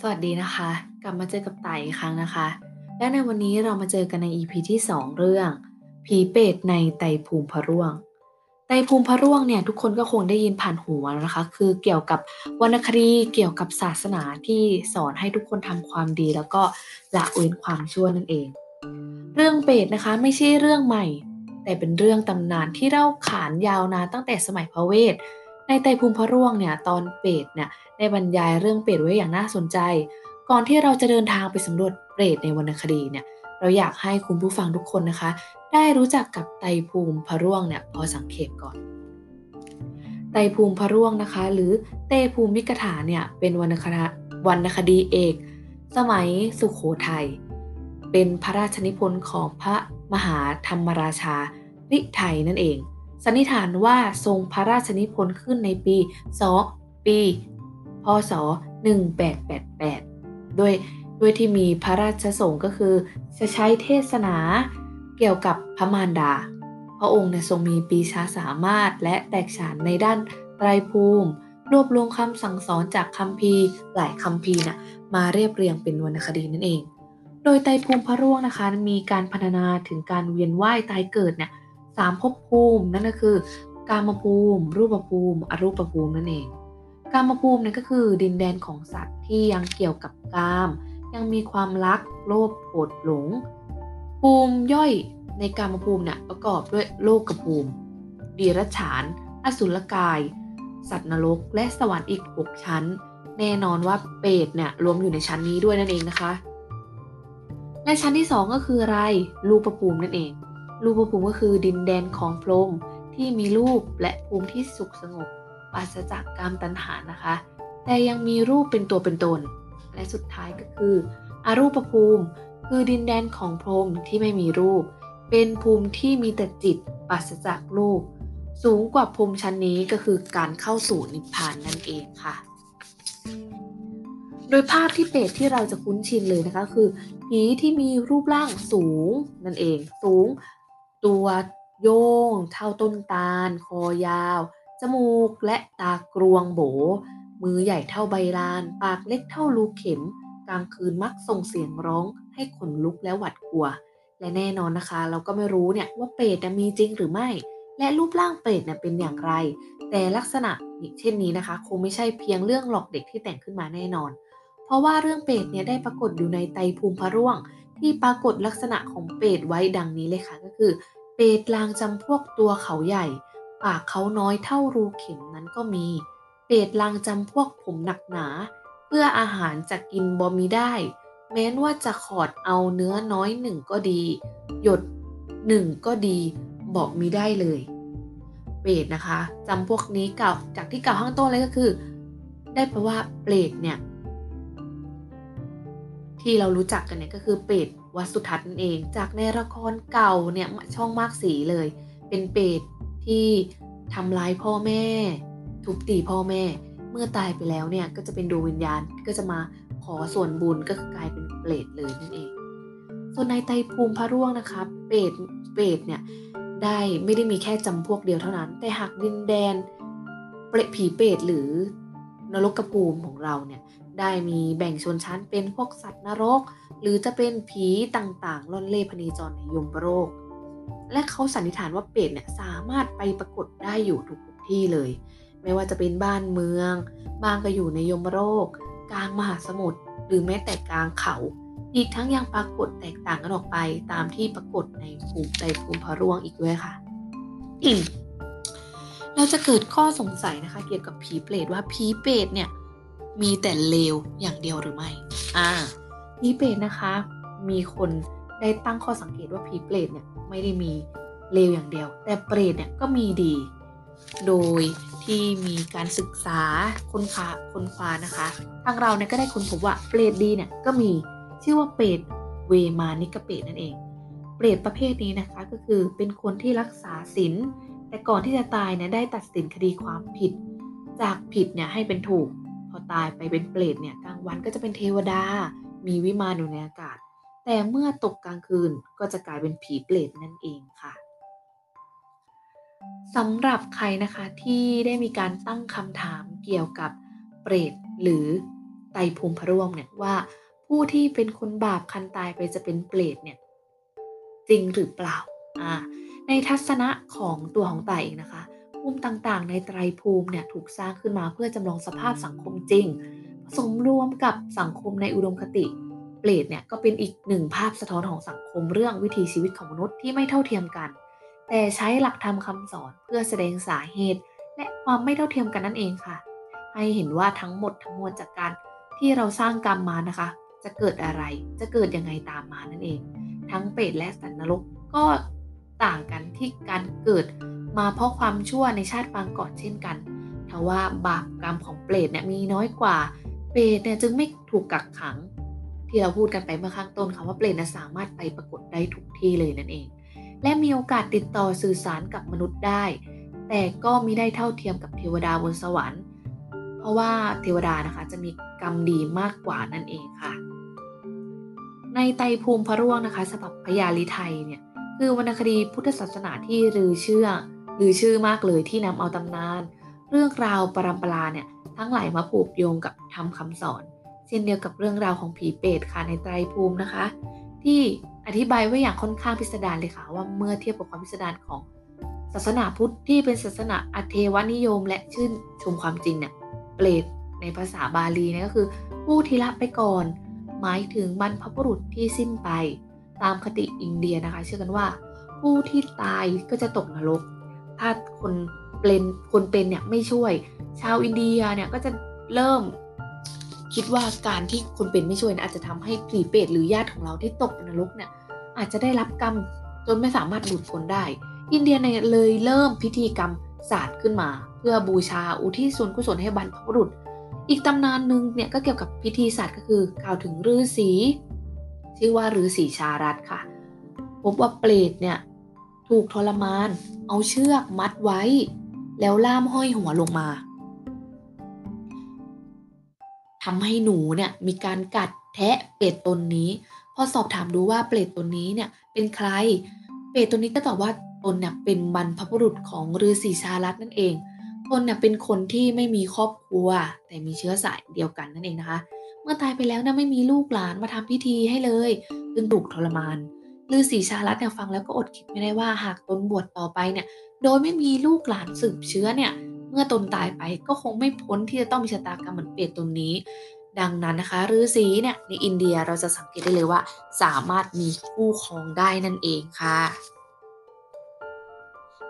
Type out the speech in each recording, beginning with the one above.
สวัสดีนะคะ กลับมาเจอกับไต่อีกครั้งนะคะ และในวันนี้เรามาเจอกันใน EP ที่ 2 เรื่อง ผีเปรตในไตภูมิพระร่วงไตภูมิพระร่วงเนี่ยทุกคนก็คงได้ยินผ่านหูนะคะ คือเกี่ยวกับวรรณคดีเกี่ยวกับศาสนาที่สอนให้ทุกคนทำความดี แล้วก็ละเว้นความชั่วนั่นเอง เรื่องเปรตนะคะไม่ใช่เรื่องใหม่ แต่เป็นเรื่องตำนานที่เล่าขานยาวนานตั้งแต่สมัยพระเวท ในไตภูมิพระร่วงเนี่ยตอนเปรตเนี่ยได้บรรยายเรื่องเปรตไว้อย่างน่าสนใจ ก่อนที่เราจะเดินทางไปสำรวจเปรตในวรรณคดีเนี่ยเราอยากให้คุณผู้ฟังทุกคนนะคะ ได้รู้จักกับไตภูมิพระร่วงเนี่ยพอสังเขปก่อน ไตภูมิพระร่วงนะคะ หรือเตภูมิมิกถาเนี่ยเป็นวรรณคดีวรรณคดีเอก สมัยสุขโขทัยเป็นพระราชนิพนธ์ของพระมหาธรรมราชาริไทยนั่นเอง สันนิษฐานว่าทรงพระราชนิพนธ์ขึ้นในปี2ปี พศ 1888ด้วยด้วยที่มีพระราชสงฆ์ก็คือจะใช้เทศนาเกี่ยวกับพระมารดา พระองค์เนี่ยทรงมีปีชาสามารถและแตกฉานในด้านไตรภูมิ รวบรวมคำสั่งสอนจากคัมภีร์หลายคัมภีร์นะมาเรียบเรียงเป็นวรรณคดีนั่นเอง โดยไตรภูมิพระร่วงนะคะ มีการพรรณนาถึงการเวียนว่ายตายเกิดเนี่ย สามภพภูมินั่นก็คือ กามภูมิ รูปภูมิ อรูปภูมินั่นเอง กามภูมินั่นก็คือดินแดนของสัตว์ที่ยังเกี่ยวกับกาม ยังมีความรัก โลภโกรธหลง ภูมิย่อยในกามภูมิเนี่ยประกอบด้วยโลกภูมิดีรัจฉาน อสุรกาย สัตว์นรก และสวรรค์อีก 6 ชั้น แน่นอนว่าเปรตเนี่ยรวมอยู่ในชั้นนี้ด้วยนั่นเองนะคะ และชั้นที่ 2 ก็คืออะไรรูปภูมินั่นเอง รูปภูมิก็คือดินแดนของพรหมที่มีรูปและภูมิที่สุขสงบปราศจากกามตัณหานะคะ แต่ยังมีรูปเป็นตัวเป็นตน และสุดท้ายก็คืออรูปภูมิ คือดินแดนของพรหมที่ไม่มีรูป เป็นภูมิที่มีแต่จิตปราศจากรูป สูงกว่าภูมิชั้นนี้ก็คือการเข้าสู่นิพพานนั่นเองค่ะ โดยภาพที่เปรตที่เราจะคุ้นชินเลยนะคะ คือผีที่มีรูปร่างสูงนั่นเอง สูง ตัวโยงเท่าต้นตาล คอยาว จมูกและตากรวงโบ มือใหญ่เท่าใบลาน ปากเล็กเท่าลูกเข็ม กลางคืนมักส่งเสียงร้องให้ขนลุกและหวัดกลัว และแน่นอนนะคะ เราก็ไม่รู้เนี่ยว่าเปรตมีจริงหรือไม่ และรูปร่างเปรตเนี่ยเป็นอย่างไร แต่ลักษณะเช่นนี้นะคะ คงไม่ใช่เพียงเรื่องหลอกเด็กที่แต่งขึ้นมาแน่นอน เพราะว่าเรื่องเปรตเนี่ยได้ปรากฏอยู่ในไตภูมิพระร่วง ที่ปรากฏลักษณะของเปรตไว้ดังนี้เลยค่ะ ก็คือ เปรตลางจำพวกตัวเขาใหญ่ ปากเขาน้อยเท่ารูเข็มนั้นก็มี เปรตลางจำพวกผมหนักหนา เพื่ออาหารจะกินบ่มีได้ แม้นว่าจะขอดเอาเนื้อน้อยหนึ่งก็ดี หยดหนึ่งก็ดีบอกมีได้เลยเปรตนะคะจำพวกนี้เก่าจากที่เก่าข้างต้นเลยก็คือ ได้เพราะว่าเปรตเนี่ย ที่เรารู้จักกันเนี่ยก็คือเปรตวัสุทัศน์นั่นเอง จากในละครเก่าเนี่ยช่องมากสีเลย เป็นเปรตที่ทำร้ายพ่อแม่ ทุบตีพ่อแม่ เมื่อตายไปแล้วเนี่ยก็จะเป็นดวงวิญญาณก็จะมาขอส่วนบุญก็คือกลายเป็นเปรตเลยนั่นเอง ส่วนในไตภูมิพระร่วงนะคะ เปรตเปรตเนี่ยได้ไม่ได้มีแค่จำพวกเดียวเท่านั้น แต่หากดินแดนเปรตผีเปรตหรือนรกกระภูมิของเราเนี่ย ได้มีแบ่งชนชั้นเป็นพวกสัตว์นรก หรือจะเป็นผีต่างๆล่อนเล่พเนจรในยมโรกและเขาสันนิษฐานว่าเปรตเนี่ยสามารถไปปรากฏได้อยู่ทุกที่เลย ไม่ว่าจะเป็นบ้านเมือง บางก็อยู่ในยมโรกกลางมหาสมุทรหรือแม้แต่กลางเขา อีกทั้งยังปรากฏแตกต่างกันออกไปตามที่ปรากฏในภูมิในภูมิพระร่วงอีกด้วยค่ะเราจะเกิดข้อสงสัยนะคะ เกี่ยวกับผีเปรตว่าผีเปรตเนี่ย มีแต่เลวอย่างเดียวหรือไม่ อ่าผีเปรตนะคะ มีคนได้ตั้งข้อสังเกตว่าผีเปรตเนี่ยไม่ได้มีเลวอย่างเดียว แต่เปรตเนี่ยก็มีดี โดยที่มีการศึกษาค้นคว้าค้นคว้านะคะ ทางเราเนี่ยก็ได้ค้นพบว่าเปรตดีเนี่ยก็มีชื่อว่าเปรตเวมานิกเปรตนั่นเอง เปรตประเภทนี้นะคะก็คือเป็นคนที่รักษาศีลแต่ก่อนที่จะตายเนี่ยได้ตัดสินคดีความผิด จากผิดเนี่ยให้เป็นถูก พอตายไปเป็นเปรตเนี่ยกลางวันก็จะเป็นเทวดา มีวิมานอยู่ในอากาศ แต่เมื่อตกกลางคืนก็จะกลายเป็นผีเปรตนั่นเองค่ะสำหรับใครนะคะที่ได้มีการตั้งคำถามเกี่ยวกับเปรตหรือไตภูมิพระร่วงเนี่ยว่าผู้ที่เป็นคนบาปคันตายไปจะเป็นเปรตเนี่ยจริงหรือเปล่าอ่าในทัศนะของตัวของไตเองนะคะ ภูมิต่างๆ ในไตรภูมิเนี่ยถูกสร้างขึ้นมาเพื่อจำลองสภาพสังคมจริง ผสมรวมกับสังคมในอุดมคติ เปรตเนี่ยก็เป็นอีกหนึ่งภาพสะท้อนของสังคมเรื่องวิถีชีวิตของมนุษย์ที่ไม่เท่าเทียมกัน แต่ใช้หลักธรรมคำสอนเพื่อแสดงสาเหตุ และความไม่เท่าเทียมกันนั่นเองค่ะ ให้เห็นว่าทั้งหมดทั้งมวลจากการที่เราสร้างกรรมมานะคะ จะเกิดอะไรจะเกิดยังไงตามมานั่นเอง ทั้งเปรตและสัตว์นรกก็ต่างกันที่การเกิด มาเพราะความชั่วในชาติปางก่อนเช่นกันทว่าบาปกรรมของเปรตเนี่ยมีน้อยกว่า เปรตเนี่ยจึงไม่ถูกกักขัง ที่เราพูดกันไปเมื่อข้างต้นค่ะว่าเปรตนะสามารถไปปรากฏได้ทุกที่เลยนั่นเอง และมีโอกาสติดต่อสื่อสารกับมนุษย์ได้ แต่ก็มิได้เท่าเทียมกับเทวดาบนสวรรค์ เพราะว่าเทวดานะคะจะมีกรรมดีมากกว่านั่นเองค่ะ ในไตภูมิพระร่วงนะคะฉบับพยาลิไทยเนี่ยคือวรรณคดีพุทธศาสนาที่ลือเชื่อ ลือชื่อมากเลยที่นำเอาตำนาน เรื่องราวปรำปราเนี่ยทั้งหลายมาผูกโยงกับทำคำสอน เช่นเดียวกับเรื่องราวของผีเปรตค่ะในไตรภูมินะคะ ที่อธิบายไว้อย่างค่อนข้างพิสดารเลยค่ะว่าเมื่อเทียบกับความพิสดารของศาสนาพุทธที่เป็นศาสนาอเทวนิยม และชื่นชมความจริงเนี่ยเปรตในภาษาบาลีเนี่ยก็คือ ผู้ที่ละไปก่อน หมายถึงบรรพบุรุษที่สิ้นไป ตามคติอินเดียนะคะ เชื่อกันว่า ผู้ที่ตายก็จะตกนรก ถ้าคนเป็นคนเป็นเนี่ยไม่ช่วย ชาวอินเดียเนี่ยก็จะเริ่มคิดว่าการที่คนเป็นไม่ช่วยนะอาจจะทำให้ผีเปรตหรือญาติของเราที่ตกนรกเนี่ยอาจจะได้รับกรรมจนไม่สามารถหลุดพ้นได้ อินเดียเนี่ยเลยเริ่มพิธีกรรมศาสตร์ขึ้นมา เพื่อบูชาอุทิศส่วนกุศลให้บรรพบุรุษ อีกตำนานหนึ่งเนี่ยก็เกี่ยวกับพิธีศาสตร์ก็คือกล่าวถึงฤาษีชื่อว่าฤาษีชารัตค่ะ พบว่าเปรตเนี่ย ถูกทรมาน เอาเชือกมัดไว้ แล้วล่ามห้อยหัวลงมาทำให้หนูเนี่ยมีการกัดแทะเปรตตนนี้ พอสอบถามดูว่าเปรตตนนี้เนี่ยเป็นใคร เปรตตนนี้ก็ตอบว่าตนเนี่ยเป็นบรรพบุรุษของฤาษีชาลัตนั่นเองตนเนี่ยเป็นคนที่ไม่มีครอบครัว แต่มีเชื้อสายเดียวกันนั่นเองนะคะ เมื่อตายไปแล้วเนี่ยไม่มีลูกหลานมาทำพิธีให้เลยจึงถูกทรมาน ฤาษีชาลัตเนี่ยฟังแล้วก็อดคิดไม่ได้ว่าหากตนบวชต่อไปเนี่ย โดยไม่มีลูกหลานสืบเชื้อเนี่ย เมื่อตนตายไปก็คงไม่พ้นที่จะต้องมีชะตากรรมเหมือนเปรตตนนี้ ดังนั้นนะคะฤาษีเนี่ยในอินเดียเราจะสังเกตได้เลยว่า สามารถมีคู่ครองได้นั่นเองค่ะ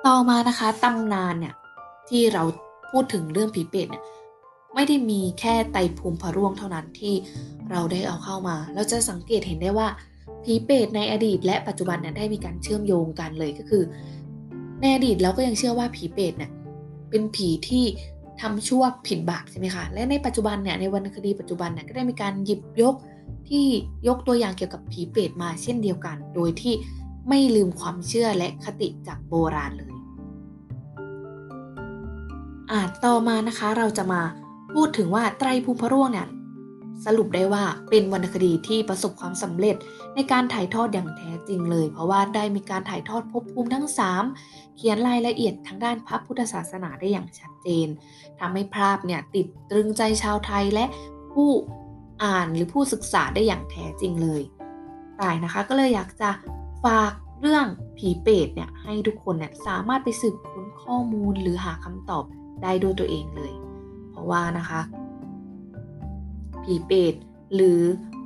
ต่อมานะคะตำนานเนี่ยที่เราพูดถึงเรื่องผีเปรตเนี่ยไม่ได้มีแค่ไตภูมิพะร่วงเท่านั้นที่เราได้เอาเข้ามา เราจะสังเกตเห็นได้ว่า ผีเปรตในอดีตและปัจจุบันเนี่ยได้มีการเชื่อมโยงกันเลยก็คือ ในอดีตเราก็ยังเชื่อว่าผีเปรตเนี่ยเป็นผีที่ทำชั่วผิดบาปใช่ไหมคะและในปัจจุบันเนี่ยในวรรณคดีปัจจุบันเนี่ยก็ได้มีการหยิบยกที่ยกตัวอย่างเกี่ยวกับผีเปรตมาเช่นเดียวกัน โดยที่ไม่ลืมความเชื่อและคติจากโบราณเลยอ่าต่อมานะคะเราจะมาพูดถึงว่าไตรภูมิพระร่วงเนี่ย สรุปได้ว่าเป็นวรรณคดีที่ประสบความสำเร็จในการถ่ายทอดอย่างแท้จริงเลย เพราะว่าได้มีการถ่ายทอดภพภูมิทั้ง 3 เขียนรายละเอียดทางด้านพระพุทธศาสนาได้อย่างชัดเจนทำให้ภาพเนี่ยติดตรึงใจชาวไทยและผู้อ่านหรือผู้ศึกษาได้อย่างแท้จริงเลยตายนะคะก็เลยอยากจะฝากเรื่องผีเปรตเนี่ยให้ทุกคนเนี่ยสามารถไปสืบค้นข้อมูลหรือหาคำตอบได้ด้วยตัวเองเลย เพราะว่านะคะ ผีเปรตหรือ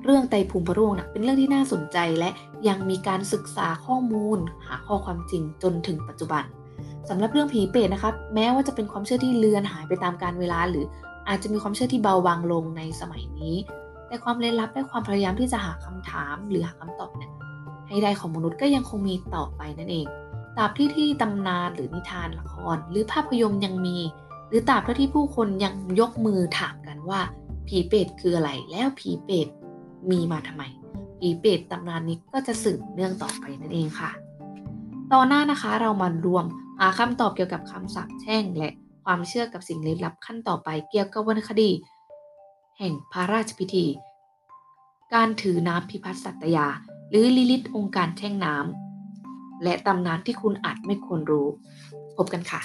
เรื่องไตภูมิพระร่วงนะเป็นเรื่องที่น่าสนใจและยังมีการศึกษาข้อมูล หาข้อความจริงจนถึงปัจจุบันสำหรับเรื่องผีเปรตนะคะแม้ว่าจะเป็นความเชื่อที่เลือนหายไปตามกาลเวลา หรืออาจจะมีความเชื่อที่เบาบางลงในสมัยนี้ แต่ความเล่นลับและความพยายามที่จะหาคำถามหรือหาคำตอบเนี่ยให้ได้ของมนุษย์ก็ยังคงมีต่อไปนั่นเองตราบที่ที่ตำนานหรือนิทานละคร หรือภาพยนตร์ยังมี หรือตราบที่ผู้คนยังยกมือถามกันว่า ผีเปรตคืออะไร แล้วผีเปรตมีมาทำไม ผีเปรตตำนานนี้ก็จะสืบเนื่องต่อไปนั่นเองค่ะต่อหน้านะคะเรามารวมหาคำตอบเกี่ยวกับคำสาปแช่งและความเชื่อกับสิ่งลี้ลับขั้นต่อไปเกี่ยวกับวรรณคดี แห่งพระราชพิธี การถือน้ำพิพัฒน์สัตยา หรือลิลิตองค์การแช่งน้ำและตำนานที่คุณอาจไม่ควรรู้ พบกันค่ะ